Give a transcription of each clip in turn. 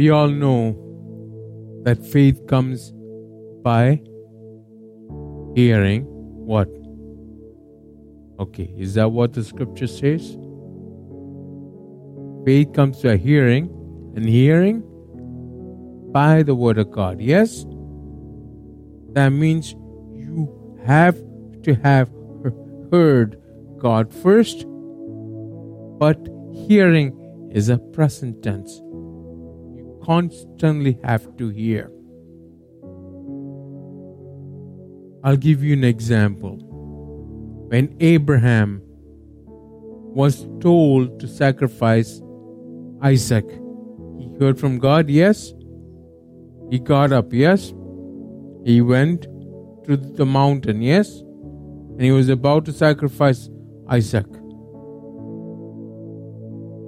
We all know that faith comes by hearing what? Okay, is that what the scripture says? Faith comes by hearing, and hearing by the word of God. Yes? That means you have to have heard God first, but hearing is a present tense. Constantly have to hear. I'll give you an example. When Abraham was told to sacrifice Isaac, he heard from God, yes. He got up, yes. He went to the mountain, yes. And he was about to sacrifice Isaac.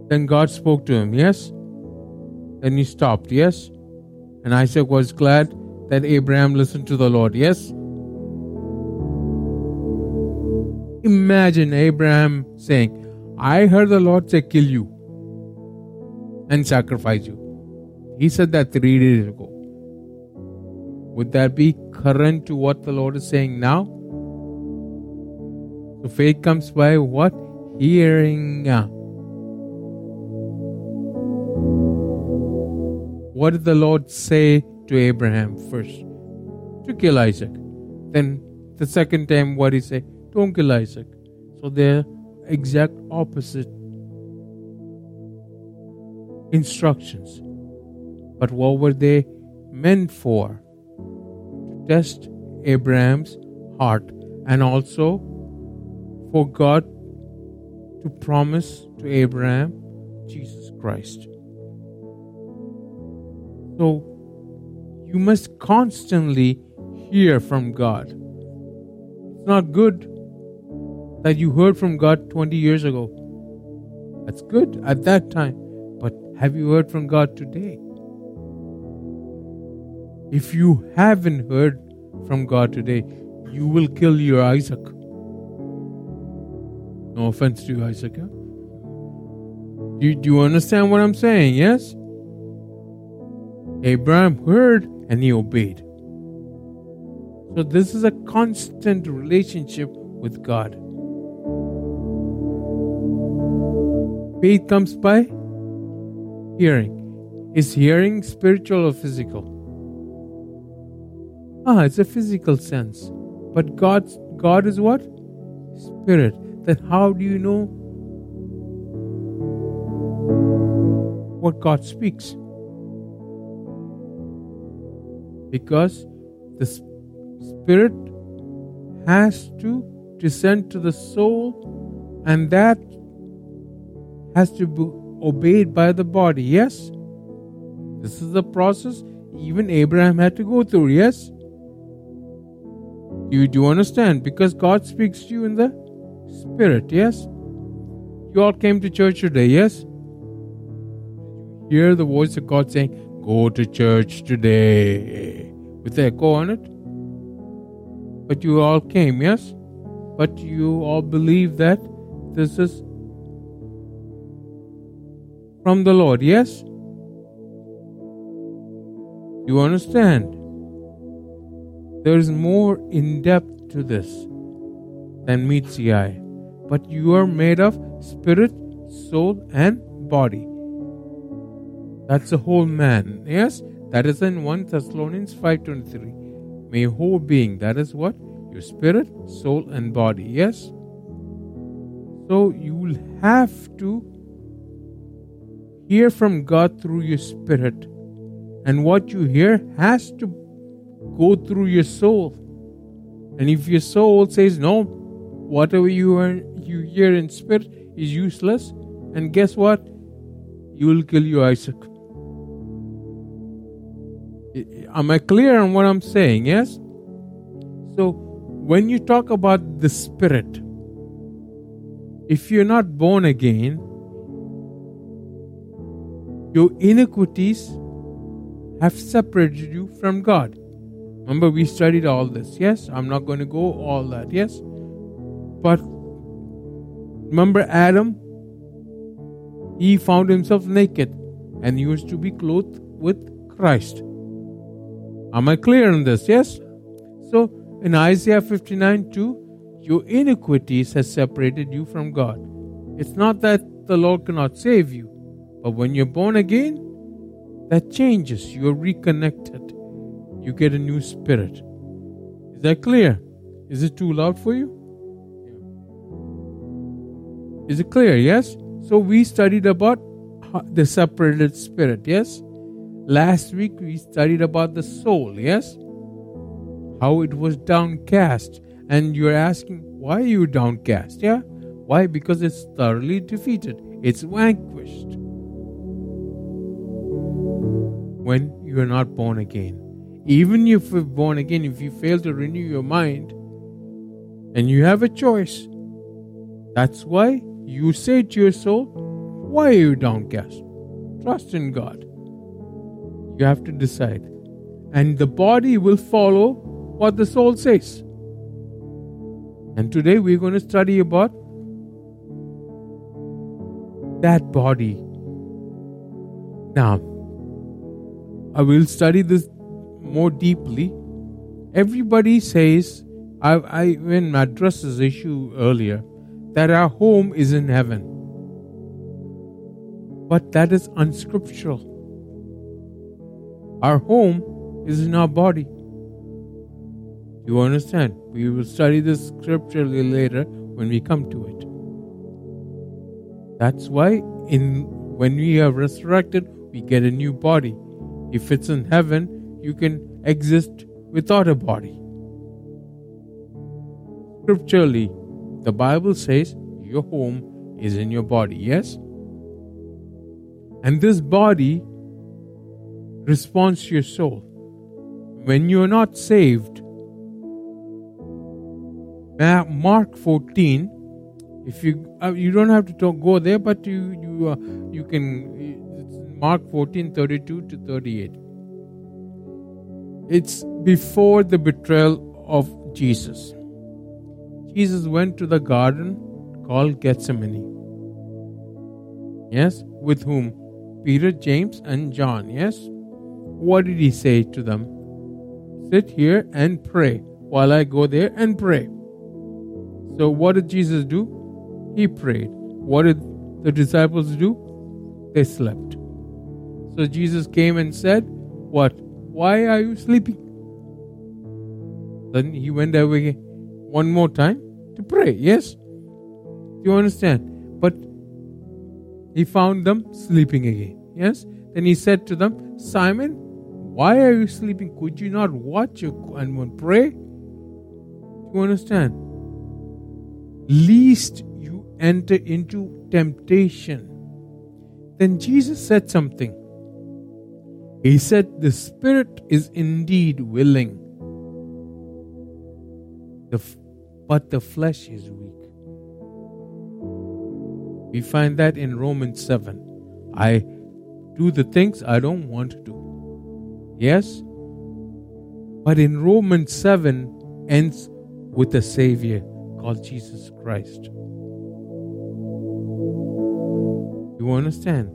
Then God spoke to him, yes. Then he stopped, yes. And Isaac was glad that Abraham listened to the Lord, yes. Imagine Abraham saying, I heard the Lord say, kill you and sacrifice you. He said that three days ago. Would that be current to what the Lord is saying now? So faith comes by what? Hearing. What did the Lord say to Abraham first? To kill Isaac. Then the second time, what he say? Don't kill Isaac. So they're exact opposite instructions. But what were they meant for? To test Abraham's heart and also for God to promise to Abraham Jesus Christ. So you must constantly hear from God. It's not good that you heard from God 20 years ago. That's good at that time. But have you heard from God today? If you haven't heard from God today, you will kill your Isaac. No offense to you, Isaac. Do, do you understand what I'm saying? Yes? Abraham heard and he obeyed. So, this is a constant relationship with God. Faith comes by hearing. Is hearing spiritual or physical? Ah, it's a physical sense. But God's God is what? Spirit. Then how do you know what God speaks? Because the Spirit has to descend to the soul, and that has to be obeyed by the body. Yes? This is the process even Abraham had to go through. Yes? Do you do understand? Because God speaks to you in the spirit. Yes? You all came to church today. Yes? Hear the voice of God saying, Go to church today. With the echo on it. But you all came, yes? But you all believe that this is from the Lord, yes? You understand? There is more in depth to this than meets the eye. But you are made of spirit, soul, and body. That's the whole man. Yes? That is in 1 Thessalonians 5.23. May whole being, that is what? Your spirit, soul, and body. Yes? So you will have to hear from God through your spirit. And what you hear has to go through your soul. And if your soul says, no, whatever you, are, you hear in spirit is useless, and guess what? You will kill your Isaac. Am I clear on what I'm saying? Yes? So, when you talk about the Spirit, if you're not born again, your iniquities have separated you from God. Remember, we studied all this. Yes, I'm not going to go all that. Yes, but remember Adam? He found himself naked and he was to be clothed with Christ. Am I clear on this? Yes? So in Isaiah 59 2, your iniquities has separated you from God. It's not that the Lord cannot save you, but when you're born again, that changes. You're reconnected. You get a new spirit. Is that clear? Is it too loud for you? Is it clear? Yes? So we studied about the separated spirit. Yes? Last week we studied about the soul. Yes? How it was downcast. And you're asking, why are you downcast? Yeah? Why? Because it's thoroughly defeated, it's vanquished. When you are not born again. Even if you're born again, if you fail to renew your mind, and you have a choice, that's why you say to your soul, Why are you downcast? Trust in God. You have to decide. And the body will follow what the soul says. And today we're going to study about that body. Now, I will study this more deeply. Everybody says, I, I when I addressed this issue earlier, that our home is in heaven. But that is unscriptural. Our home is in our body. You understand? We will study this scripturally later when we come to it. That's why in when we are resurrected, we get a new body. If it's in heaven, you can exist without a body. Scripturally, the Bible says your home is in your body, yes? And this body responds to your soul. When you are not saved, Mark 14, if you uh, you don't have to talk, go there, but you you uh, you can Mark 14 32 to 38. It's before the betrayal of Jesus. Jesus went to the garden called Gethsemane. Yes, with whom? Peter, James, and John. Yes? What did he say to them? Sit here and pray while I go there and pray. So, what did Jesus do? He prayed. What did the disciples do? They slept. So, Jesus came and said, What? Why are you sleeping? Then he went away one more time to pray. Yes? Do you understand? But he found them sleeping again. Yes? Then he said to them, Simon, why are you sleeping? Could you not watch and pray? Do you understand? Least you enter into temptation. Then Jesus said something. He said, The spirit is indeed willing, but the flesh is weak. We find that in Romans 7. I do the things I don't want to do. Yes? But in Romans 7 ends with a Savior called Jesus Christ. You understand?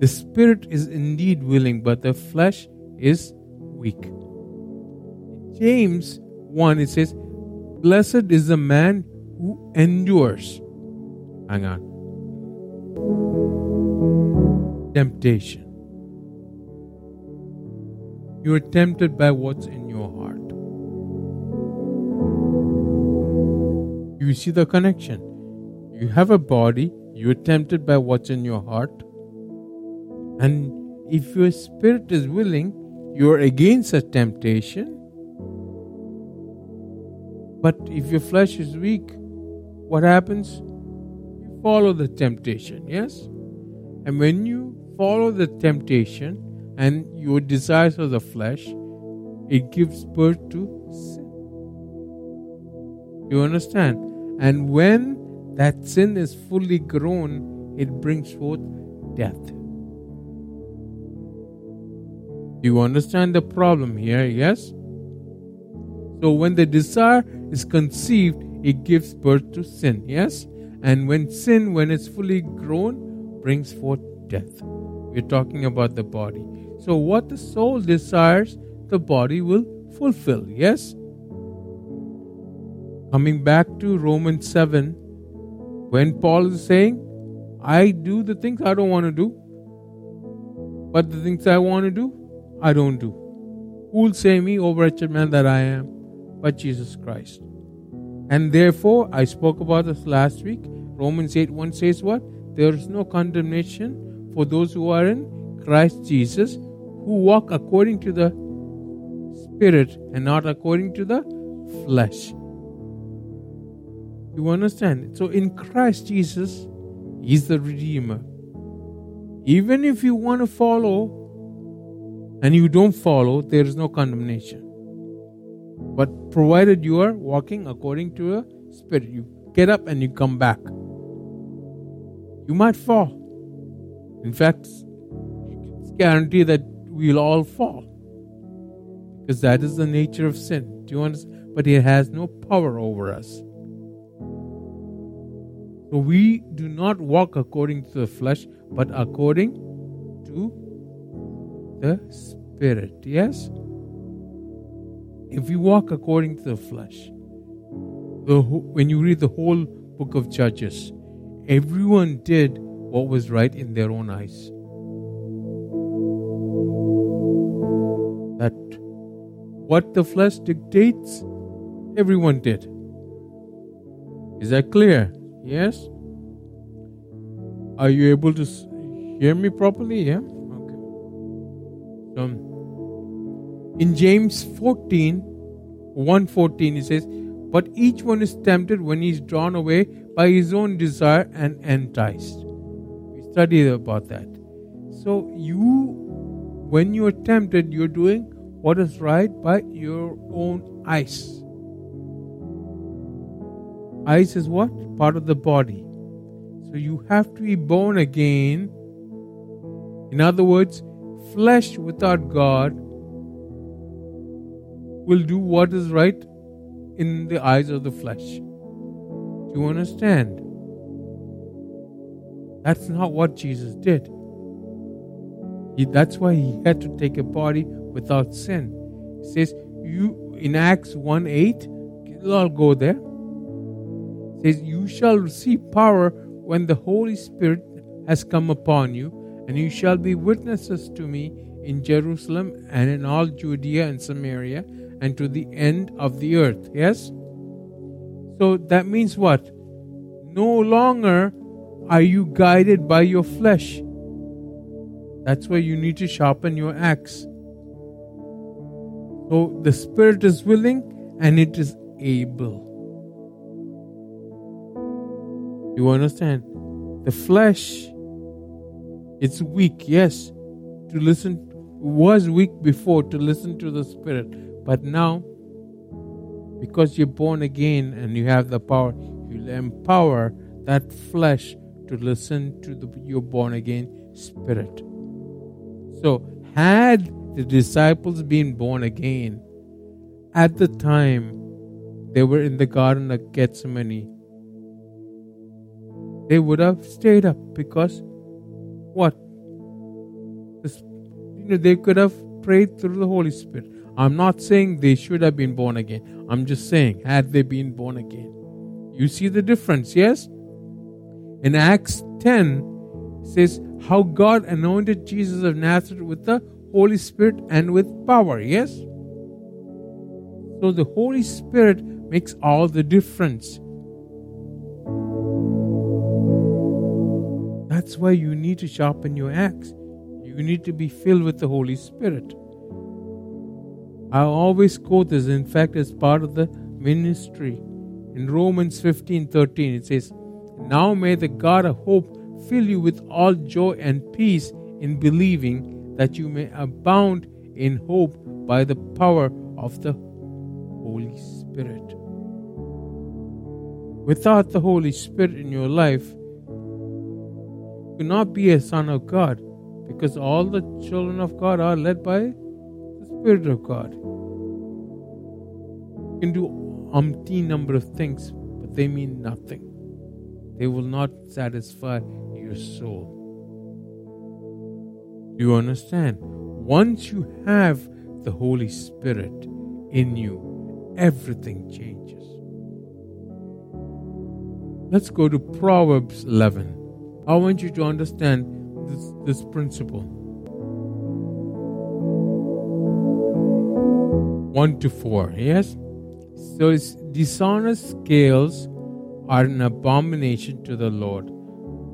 The spirit is indeed willing, but the flesh is weak. James 1, it says, Blessed is the man who endures Hang on. Temptation. You are tempted by what's in your heart. You see the connection. You have a body, you're tempted by what's in your heart. And if your spirit is willing, you're against a temptation. But if your flesh is weak, what happens? You follow the temptation, yes? And when you follow the temptation and your desires of the flesh, it gives birth to sin. You understand? And when that sin is fully grown, it brings forth death. You understand the problem here? Yes? So when the desire is conceived, it gives birth to sin. Yes? And when sin, when it's fully grown, brings forth death. We're talking about the body. So, what the soul desires, the body will fulfill. Yes? Coming back to Romans 7, when Paul is saying, I do the things I don't want to do, but the things I want to do, I don't do. Who will say me, O wretched man that I am, but Jesus Christ? And therefore, I spoke about this last week. Romans 8 1 says what? There is no condemnation for those who are in Christ Jesus, who walk according to the Spirit and not according to the flesh. You understand? So in Christ Jesus, He's the Redeemer. Even if you want to follow and you don't follow, there is no condemnation. But provided you are walking according to a spirit, you get up and you come back. You might fall. In fact, it's guaranteed that we'll all fall. Because that is the nature of sin. Do you understand? But it has no power over us. So we do not walk according to the flesh, but according to the Spirit. Yes? If we walk according to the flesh, the, when you read the whole book of Judges, everyone did what was right in their own eyes. That what the flesh dictates, everyone did. Is that clear? Yes? Are you able to hear me properly? Yeah? Okay. So, in James 14, 114, it says, But each one is tempted when he is drawn away by his own desire and enticed. Studied about that. So, you, when you are tempted, you're doing what is right by your own eyes. Eyes is what? Part of the body. So you have to be born again. In other words, flesh without God will do what is right in the eyes of the flesh. Do you understand? That's not what Jesus did. He, that's why he had to take a body without sin. He says, you in Acts 1 8, I'll go there says, You shall receive power when the Holy Spirit has come upon you, and you shall be witnesses to me in Jerusalem and in all Judea and Samaria and to the end of the earth. Yes? So that means what? No longer are you guided by your flesh. That's why you need to sharpen your axe. So the spirit is willing and it is able. You understand? The flesh, it's weak, yes, to listen, was weak before to listen to the Spirit. But now, because you're born again and you have the power, you'll empower that flesh to listen to the, your born again spirit. So, had the disciples been born again at the time they were in the Garden of Gethsemane, they would have stayed up because what? You know, they could have prayed through the Holy Spirit. I'm not saying they should have been born again. I'm just saying, had they been born again. You see the difference, yes? In Acts 10, says how God anointed Jesus of Nazareth with the Holy Spirit and with power, yes? So the Holy Spirit makes all the difference. That's why you need to sharpen your axe. You need to be filled with the Holy Spirit. I always quote this, in fact, as part of the ministry. In Romans 15 13, it says, Now may the God of hope fill you with all joy and peace in believing that you may abound in hope by the power of the Holy Spirit. Without the Holy Spirit in your life, you cannot be a son of God because all the children of God are led by the Spirit of God. You can do umpteen number of things, but they mean nothing. They will not satisfy your soul. Do you understand? Once you have the Holy Spirit in you, everything changes. Let's go to Proverbs 11. I want you to understand this, this principle. 1 to 4. Yes? So it's dishonest scales are an abomination to the Lord,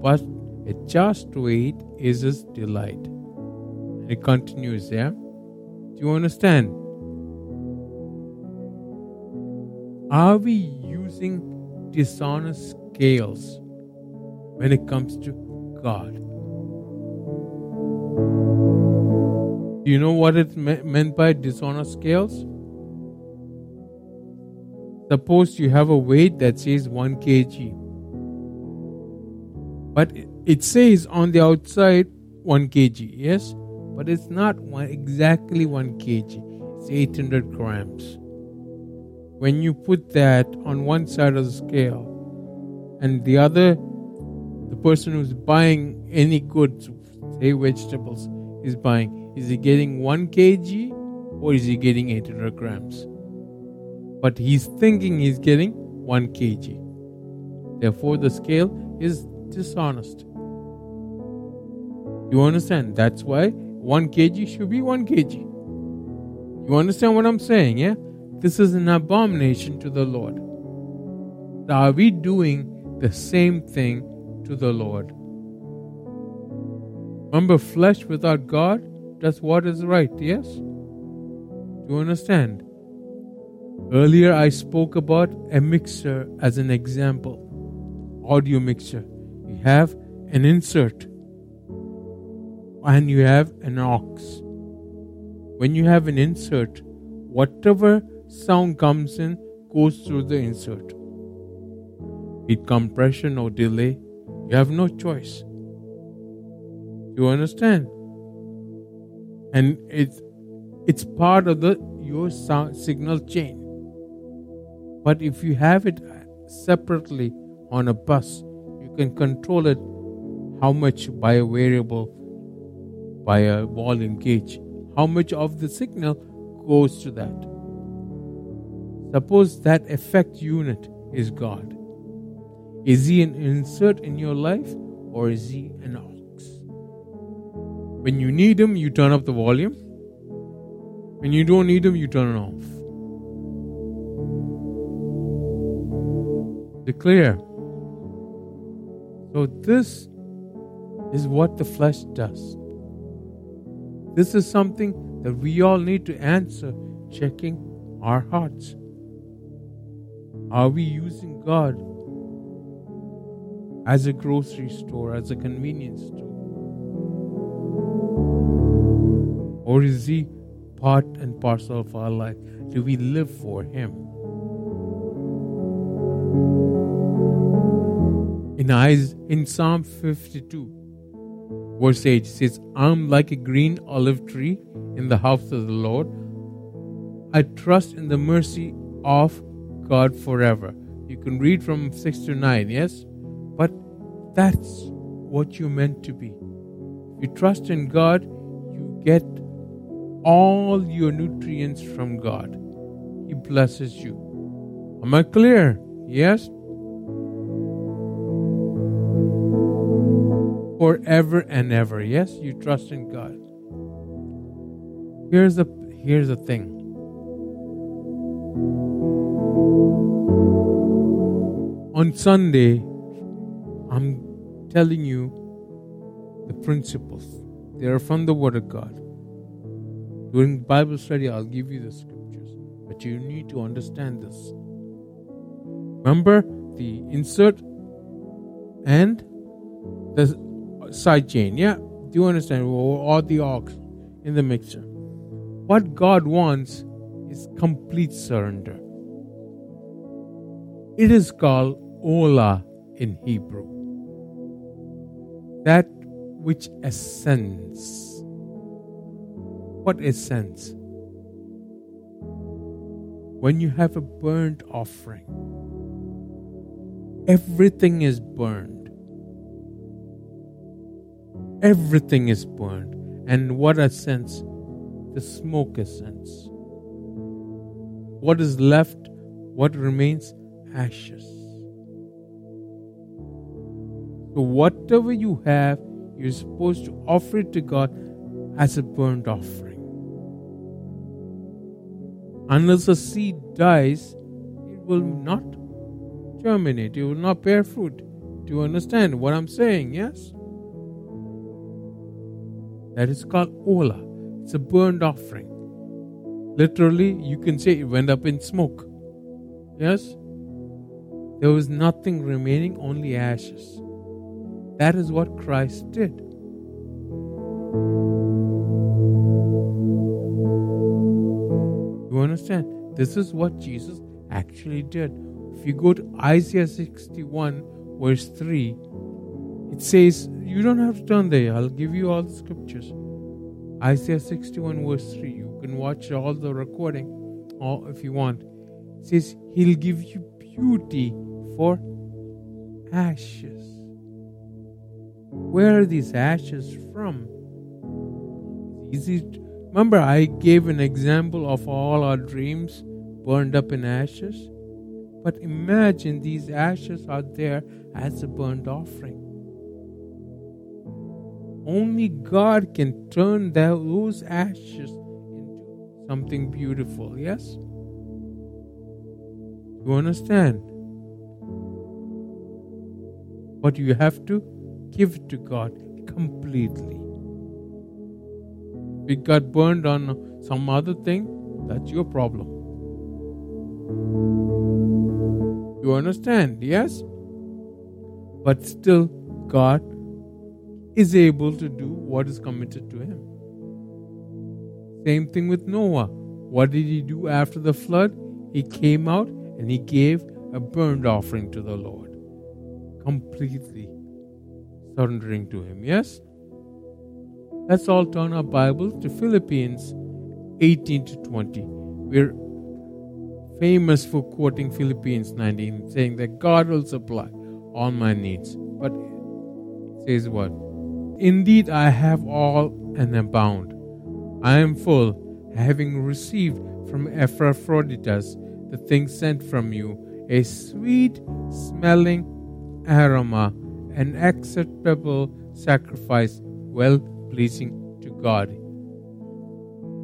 but a just weight is his delight. And it continues there. Do you understand? Are we using dishonest scales when it comes to God? Do you know what it meant by dishonest scales? Suppose you have a weight that says 1 kg. But it says on the outside 1 kg, yes? But it's not one, exactly 1 kg, it's 800 grams. When you put that on one side of the scale and the other, the person who's buying any goods, say vegetables, is buying, is he getting 1 kg or is he getting 800 grams? But he's thinking he's getting 1 kg. Therefore, the scale is dishonest. You understand? That's why 1 kg should be 1 kg. You understand what I'm saying? Yeah? This is an abomination to the Lord. Are we doing the same thing to the Lord? Remember, flesh without God does what is right, yes? You understand? Earlier, I spoke about a mixer as an example audio mixer. You have an insert and you have an aux. When you have an insert, whatever sound comes in goes through the insert. With compression or delay, you have no choice. You understand? And it's it's part of the your sound signal chain. But if you have it separately on a bus, you can control it how much by a variable, by a volume gauge, how much of the signal goes to that. Suppose that effect unit is God. Is he an insert in your life or is he an aux? When you need him, you turn up the volume. When you don't need him, you turn it off. Declare. So, this is what the flesh does. This is something that we all need to answer, checking our hearts. Are we using God as a grocery store, as a convenience store? Or is He part and parcel of our life? Do we live for Him? In, eyes, in Psalm 52, verse 8 says, I'm like a green olive tree in the house of the Lord. I trust in the mercy of God forever. You can read from 6 to 9, yes? But that's what you're meant to be. If you trust in God, you get all your nutrients from God. He blesses you. Am I clear? Yes? Forever and ever. Yes, you trust in God. Here's the here's the thing. On Sunday, I'm telling you the principles. They are from the Word of God. During Bible study, I'll give you the scriptures, but you need to understand this. Remember the insert and the side chain. Yeah, do you understand? Or the aux in the mixture. What God wants is complete surrender. It is called Ola in Hebrew. That which ascends. What ascends? When you have a burnt offering, everything is burned everything is burned And what ascends? The smoke ascends. What is left? What remains? Ashes. So, whatever you have, you're supposed to offer it to God as a burnt offering. Unless a seed dies, it will not germinate, it will not bear fruit. Do you understand what I'm saying? Yes? That is called ola. It's a burned offering. Literally, you can say it went up in smoke. Yes? There was nothing remaining, only ashes. That is what Christ did. You understand? This is what Jesus actually did. If you go to Isaiah 61, verse 3, it says, You don't have to turn there, I'll give you all the scriptures. Isaiah 61, verse 3. You can watch all the recording or if you want. It says, He'll give you beauty for ashes. Where are these ashes from? Easy. To, remember, I gave an example of all our dreams burned up in ashes. But imagine these ashes are there as a burnt offering. Only God can turn those ashes into something beautiful, yes? You understand? But you have to give to God completely. If it got burned on some other thing, that's your problem. You understand? Yes? But still, God is able to do what is committed to him. Same thing with Noah. What did he do after the flood? He came out and he gave a burnt offering to the Lord, completely surrendering to him. Yes? Let's all turn our Bibles to Philippians 18 to 20. We're famous for quoting Philippians 19, saying that God will supply all my needs. But it says what? Indeed, I have all and abound. I am full, having received from Epaphroditus the things sent from you, a sweet smelling aroma, an acceptable sacrifice, well pleasing to God.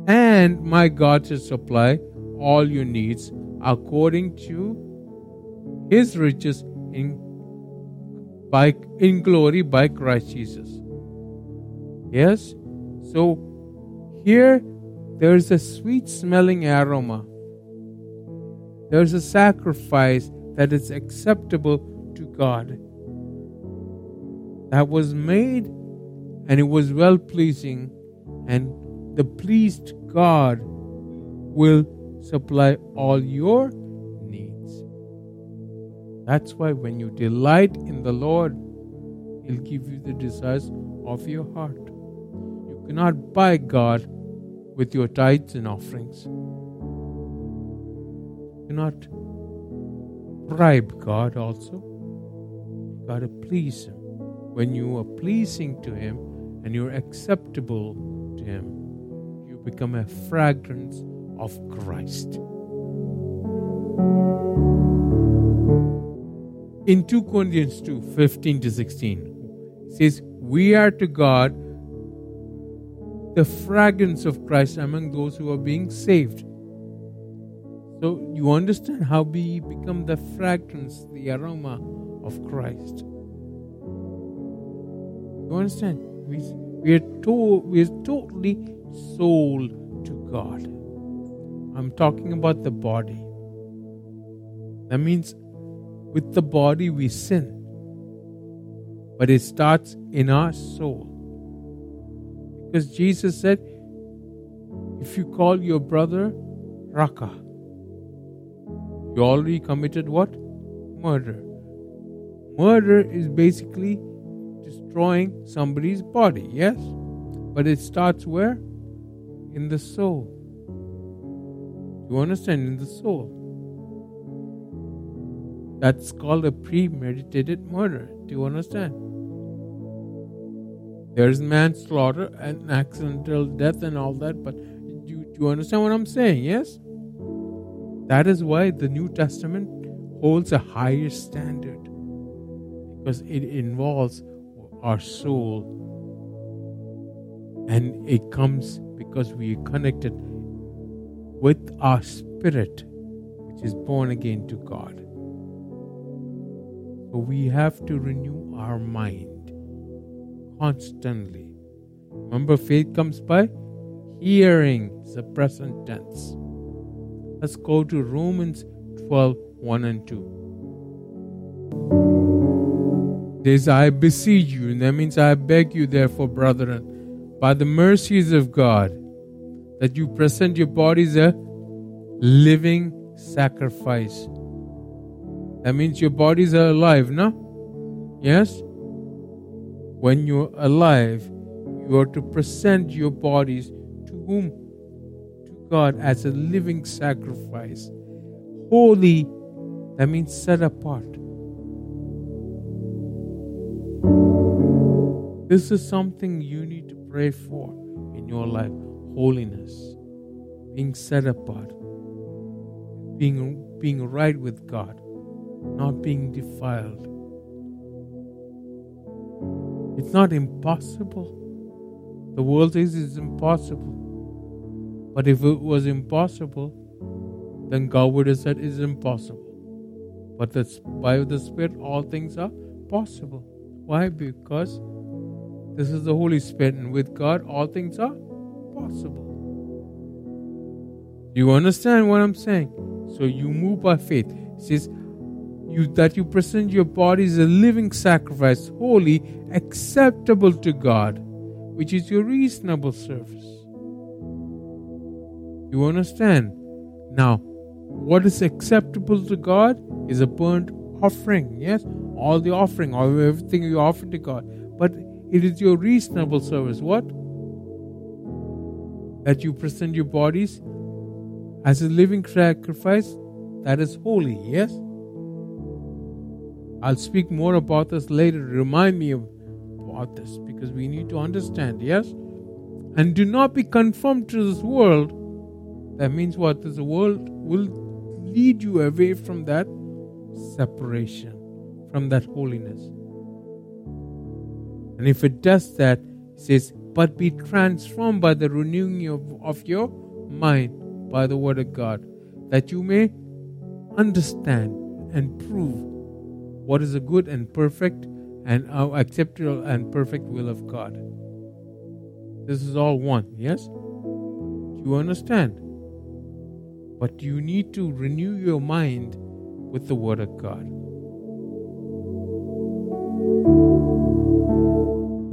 And my God shall supply all your needs according to his riches in by in glory by Christ Jesus. Yes? So here there's a sweet smelling aroma. There's a sacrifice that is acceptable to God. That was made and it was well pleasing, and the pleased God will supply all your needs. That's why when you delight in the Lord, He'll give you the desires of your heart. Cannot buy God with your tithes and offerings. You cannot bribe God also. You gotta please Him. When you are pleasing to Him and you're acceptable to Him, you become a fragrance of Christ. In 2 Corinthians 2 15 to 16, says, We are to God the fragrance of Christ among those who are being saved. So you understand how we become the fragrance, the aroma of Christ. You understand? We, we are to, we are totally sold to God. I'm talking about the body. That means with the body we sin, but it starts in our soul. Because Jesus said, if you call your brother Raca, you already committed what? Murder. Murder is basically destroying somebody's body, yes? But it starts where? In the soul. Do you understand? In the soul. That's called a premeditated murder. Do you understand? There's manslaughter and accidental death and all that, but do, do you understand what I'm saying? Yes? That is why the New Testament holds a higher standard because it involves our soul and it comes because we are connected with our spirit, which is born again to God. So we have to renew our mind constantly. Remember, faith comes by hearing, it's the present tense. Let's go to Romans 12 1 and 2. This I beseech you, and that means I beg you, therefore, brethren by the mercies of God that you present your bodies a living sacrifice. That means your bodies are alive, no? Yes? When you're alive, you are to present your bodies to whom? To God as a living sacrifice. Holy, that means set apart. This is something you need to pray for in your life holiness, being set apart, being, being right with God, not being defiled. It's not impossible. The world says it's impossible. But if it was impossible, then God would have said it's impossible. But that's, by the Spirit, all things are possible. Why? Because this is the Holy Spirit, and with God, all things are possible. Do you understand what I'm saying? So you move by faith. It says you that you present your body as a living sacrifice, holy, acceptable to God, which is your reasonable service. You understand? Now, what is acceptable to God is a burnt offering. Yes, all the offering, all everything you offer to God. But it is your reasonable service. What? That you present your bodies as a living sacrifice that is holy. Yes? I'll speak more about this later. Remind me about this because we need to understand. Yes? And do not be conformed to this world. That means what? This world will lead you away from that separation, from that holiness. And if it does that, it says, but be transformed by the renewing of, of your mind by the word of God, that you may understand and prove what is a good and perfect and acceptable and perfect will of God. This is all one, yes? You understand? But you need to renew your mind with the Word of God.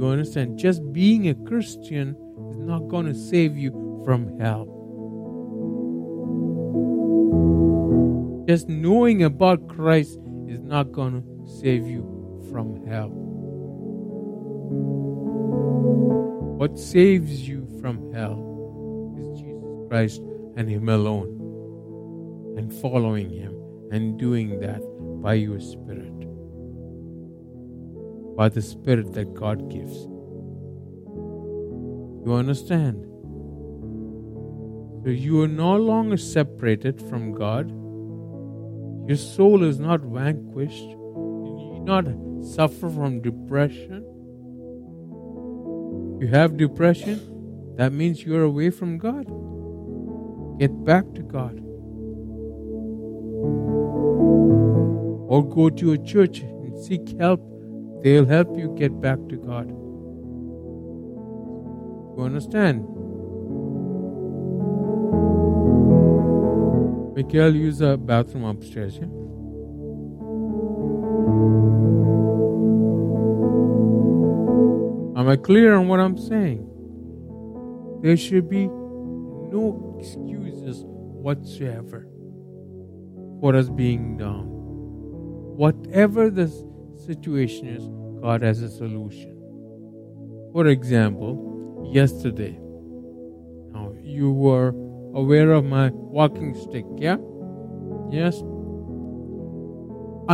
You understand? Just being a Christian is not going to save you from hell. Just knowing about Christ is not going to save you from hell. What saves you from hell is Jesus Christ and Him alone, and following Him and doing that by your Spirit by the Spirit that God gives. You understand? So you are no longer separated from God. Your soul is not vanquished. You need not suffer from depression. You have depression, that means you're away from God. Get back to God. Or go to a church and seek help They'll help you get back to God. You understand? Mikhail, use the bathroom upstairs, yeah? Am I clear on what I'm saying? There should be no excuses whatsoever for us being down. Whatever the situation is, God has a solution. For example, yesterday, now you were aware of my walking stick, yeah? Yes.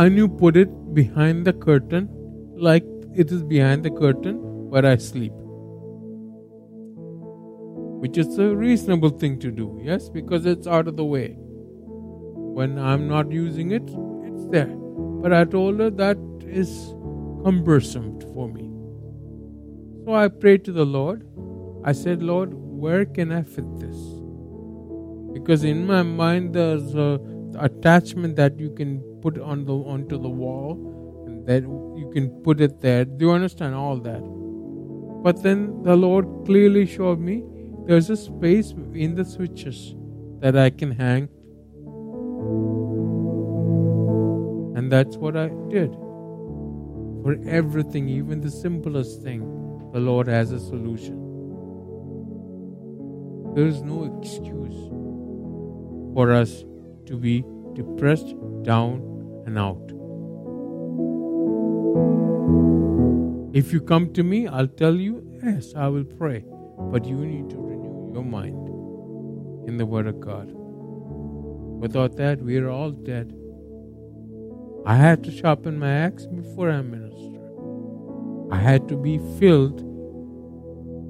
Knew put it behind the curtain like it is behind the curtain where I sleep. which is a reasonable thing to do, yes, because it's out of the way. When I'm not using it, it's there. But I told her that is cumbersome for me. So I prayed to the Lord. I said, Lord, where can I fit this? Because in my mind, there's a attachment that you can put on the onto the wall, and that you can put it there. Do you understand all that? But then the Lord clearly showed me there's a space in the switches that I can hang. And that's what I did. For everything, even the simplest thing, the Lord has a solution. There is no excuse for us to be depressed, down, and out. If you come to me, I'll tell you, yes, I will pray. But you need to renew your mind in the Word of God. Without that, we are all dead. I had to sharpen my axe before I minister. I had to be filled.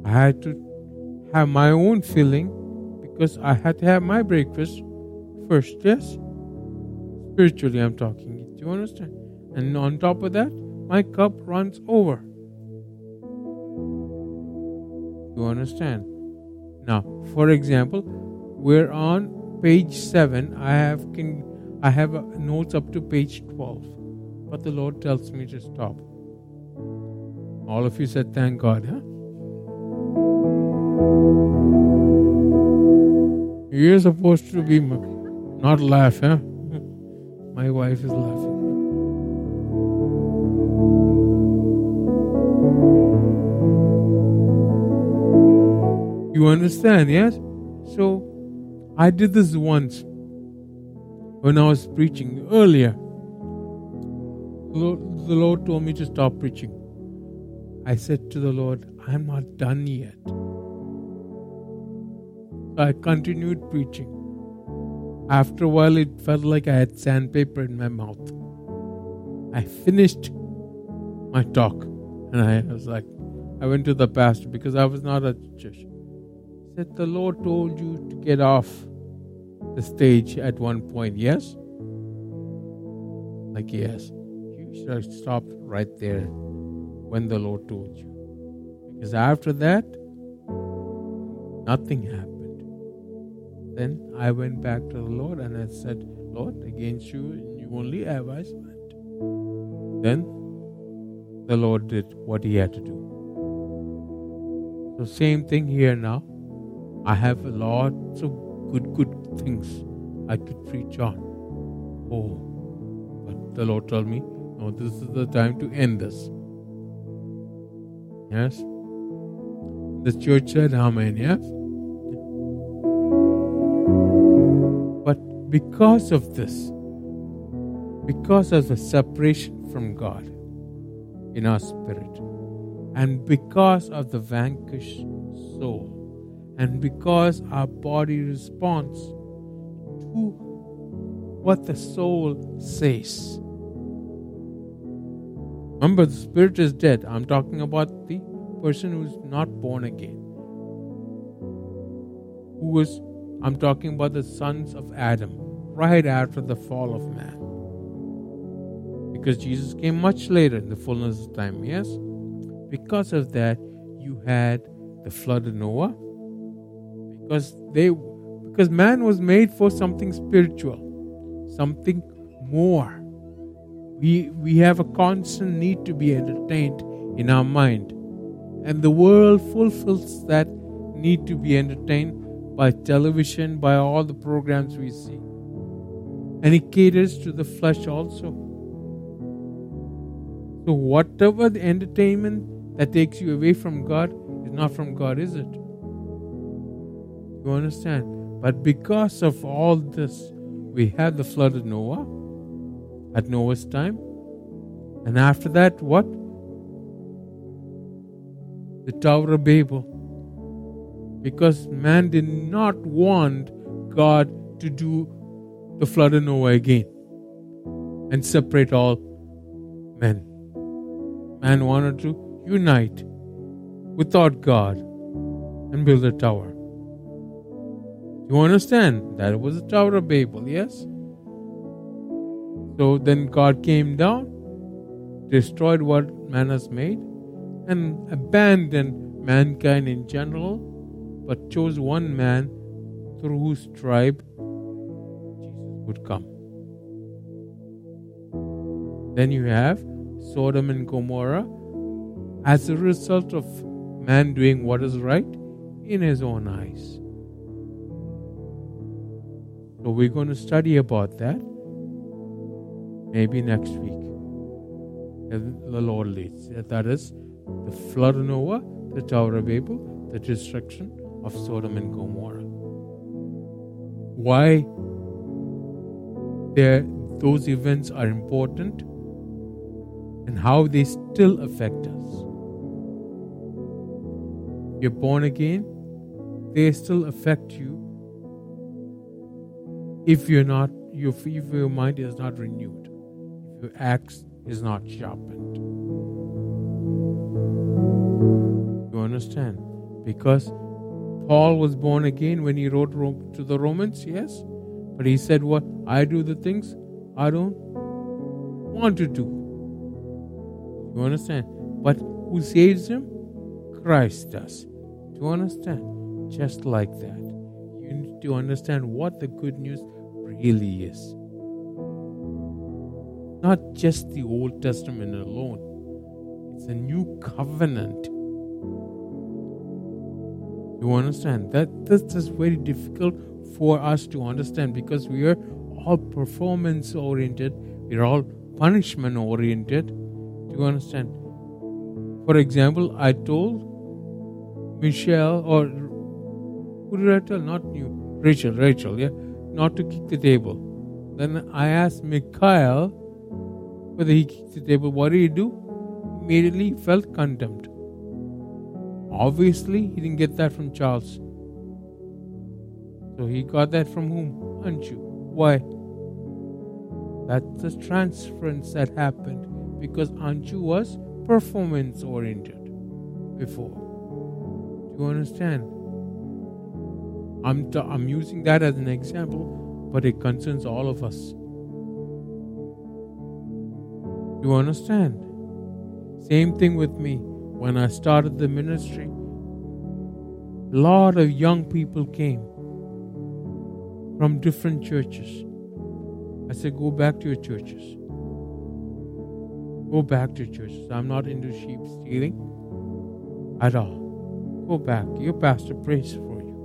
I had to have my own filling because I had to have my breakfast first. Yes? Spiritually, I'm talking. Do you understand? And on top of that, my cup runs over. Do You understand? Now, for example, we're on page 7. I have can I have uh, notes up to page 12. But the Lord tells me to stop. All of you said thank God, huh? You're supposed to be not laugh, huh? My wife is laughing. You understand, yes? So I did this once when I was preaching earlier. The Lord told me to stop preaching. I said to the Lord, I'm not done yet. I continued preaching. After a while, it felt like I had sandpaper in my mouth. I finished my talk and I was like, I went to the pastor because I was not a church. Said, The Lord told you to get off the stage at one point, yes? Like, yes. You should stopped right there when the Lord told you. Because after that, nothing happened. Then I went back to the Lord and I said, Lord, against you, you only have I sinned. Then the Lord did what he had to do. So same thing here now. I have lots of good, good things I could preach on. Oh, but the Lord told me, no, this is the time to end this. Yes? The church said, Amen, yes? Because of this, because of the separation from God in our spirit, and because of the vanquished soul, and because our body responds to what the soul says. Remember, the spirit is dead. I'm talking about the person who's not born again, who was I'm talking about the sons of Adam right after the fall of man. Because Jesus came much later in the fullness of time, yes? Because of that, you had the flood of Noah. Because they because man was made for something spiritual, something more. We we have a constant need to be entertained in our mind. And the world fulfills that need to be entertained by television, by all the programs we see. And it caters to the flesh also. So, whatever the entertainment that takes you away from God is not from God, is it? You understand? But because of all this, we had the flood of Noah at Noah's time. And after that, what? The Tower of Babel because man did not want God to do the flood of Noah again and separate all men. Man wanted to unite without God and build a tower. You understand? That was the Tower of Babel, yes? So then God came down, destroyed what man has made, and abandoned mankind in general, but chose one man through whose tribe Jesus would come. Then you have Sodom and Gomorrah as a result of man doing what is right in his own eyes. So we're going to study about that maybe next week. If the Lord leads. That is the flood of Noah, the Tower of Babel, the destruction of Sodom and Gomorrah. Why there those events are important and how they still affect us. You're born again, they still affect you if you're not, if your mind is not renewed, if your axe is not sharpened. You understand? Because Paul was born again when he wrote to the Romans, yes? But he said, What? I do the things I don't want to do. You understand? But who saves him? Christ does. Do you understand? Just like that. You need to understand what the good news really is. Not just the Old Testament alone, it's a new covenant. You understand? That this is very difficult for us to understand because we are all performance oriented, we're all punishment oriented. Do you understand? For example, I told Michelle or who did I tell? Not you, Rachel, Rachel, yeah not to kick the table. Then I asked Mikhail whether he kicked the table. What did he do? Immediately he felt contempt. Obviously, he didn't get that from Charles. So he got that from whom? Anju. Why? That's the transference that happened because Anju was performance oriented before. Do you understand? I'm, t- I'm using that as an example, but it concerns all of us. Do you understand? Same thing with me. When I started the ministry, a lot of young people came from different churches. I said, Go back to your churches. Go back to churches. I'm not into sheep stealing at all. Go back. Your pastor prays for you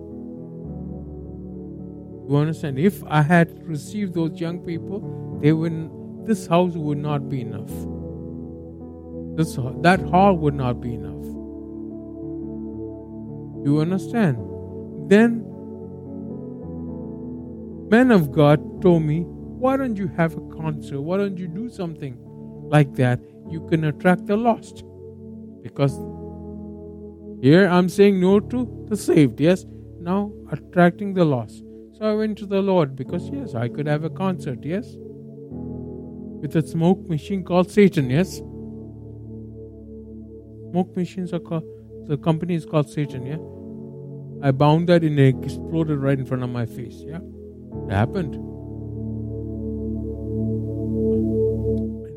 You understand? If I had received those young people, they wouldn't. This house would not be enough. This that hall would not be enough. You understand? Then men of God told me, why don't you have a concert? Why don't you do something like that? You can attract the lost. Because here I'm saying no to the saved, yes? Now attracting the lost. So I went to the Lord because, yes, I could have a concert, yes? With a smoke machine called Satan, yes? Smoke machines are called, the company is called Satan, yeah? I bound that and it exploded right in front of my face, yeah? It happened.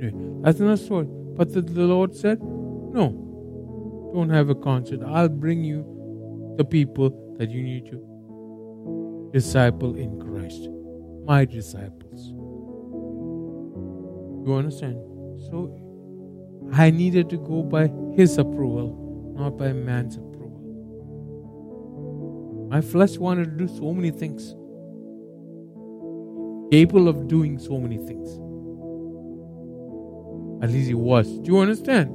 Anyway, that's another story. But the, the Lord said, no, don't have a concert. I'll bring you the people that you need to disciple in Christ. My disciples. You understand? So I needed to go by His approval, not by man's approval. My flesh wanted to do so many things, capable of doing so many things. At least he was. Do you understand?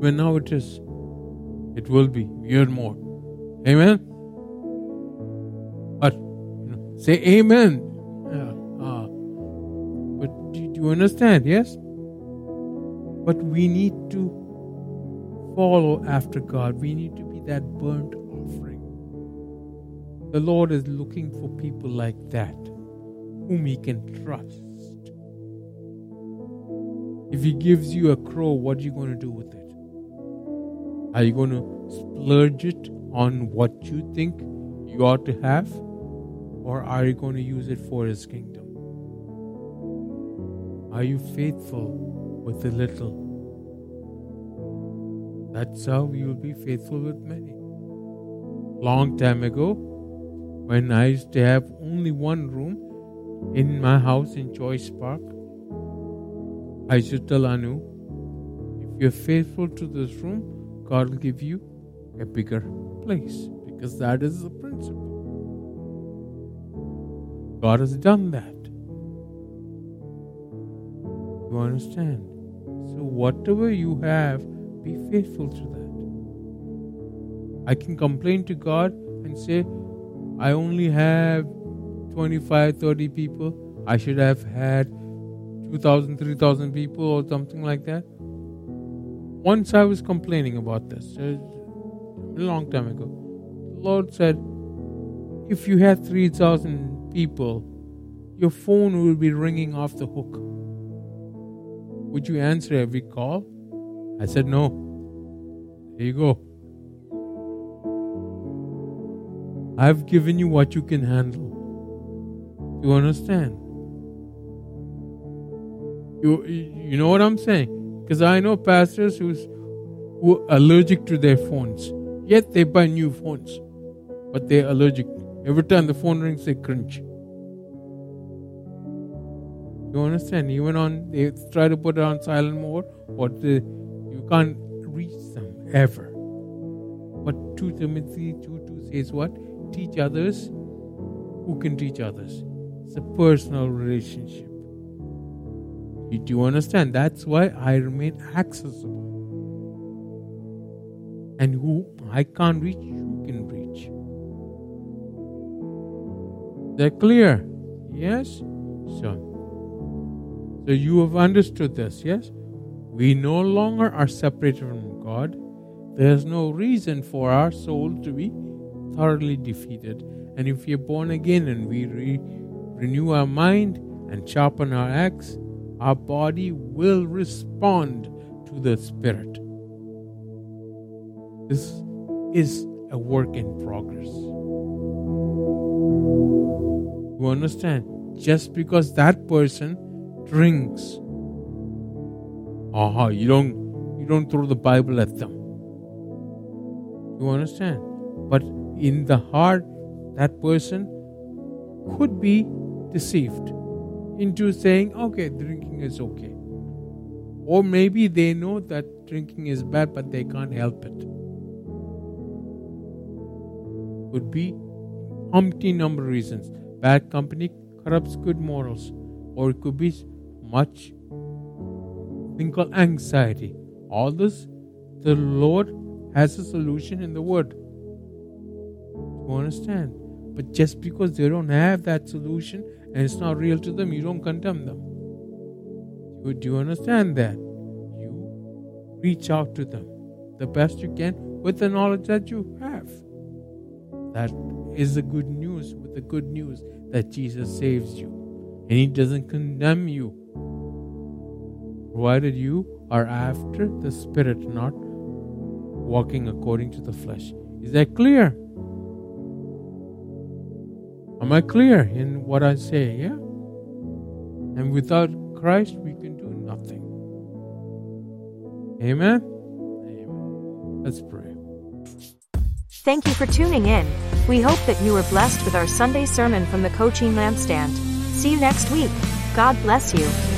When now it is, it will be. Year more. Amen. But say amen. Yeah. Uh, but do, do you understand? Yes? But we need to follow after God. We need to be that burnt offering. The Lord is looking for people like that whom He can trust. If He gives you a crow, what are you going to do with it? Are you going to splurge it on what you think you ought to have? Or are you going to use it for His kingdom? Are you faithful with the little? That's how you will be faithful with many. Long time ago, when I used to have only one room in my house in Choice Park, I used to tell Anu, if you're faithful to this room, God will give you a bigger place because that is the principle. God has done that. You understand? So, whatever you have, be faithful to that. I can complain to God and say, I only have 25, 30 people. I should have had 2,000, 3,000 people or something like that. Once I was complaining about this, uh, a long time ago. The Lord said, if you had 3,000 people, your phone will be ringing off the hook. Would you answer every call? I said, No. There you go. I've given you what you can handle. You understand? You, you know what I'm saying? Because I know pastors who's, who are allergic to their phones. Yet they buy new phones. But they're allergic. Every time the phone rings, they cringe. You understand? Even on, they try to put it on silent mode, but the you can't reach them ever. But 2 Timothy 2 2 says what? Teach others who can teach others. It's a personal relationship. Do you do understand? That's why I remain accessible. And who I can't reach, you can reach. They're clear. Yes? So, so you have understood this, yes? We no longer are separated from God. There's no reason for our soul to be thoroughly defeated. And if we are born again and we re- renew our mind and sharpen our axe, our body will respond to the Spirit. This is a work in progress. You understand? Just because that person drinks Aha, you don't you don't throw the Bible at them. You understand? But in the heart, that person could be deceived into saying, okay, drinking is okay. Or maybe they know that drinking is bad, but they can't help it. Could be umpty number of reasons. Bad company corrupts good morals. Or it could be much thing called anxiety. All this, the Lord has a solution in the Word. You understand? But just because they don't have that solution and it's not real to them, you don't condemn them. Do you understand that? You reach out to them the best you can with the knowledge that you have. That is the good news, with the good news that Jesus saves you. And He doesn't condemn you provided you are after the Spirit, not walking according to the flesh. Is that clear? Am I clear in what I say? Yeah? And without Christ, we can do nothing. Amen? Amen. Let's pray. Thank you for tuning in. We hope that you were blessed with our Sunday sermon from the Coaching Lampstand. See you next week. God bless you.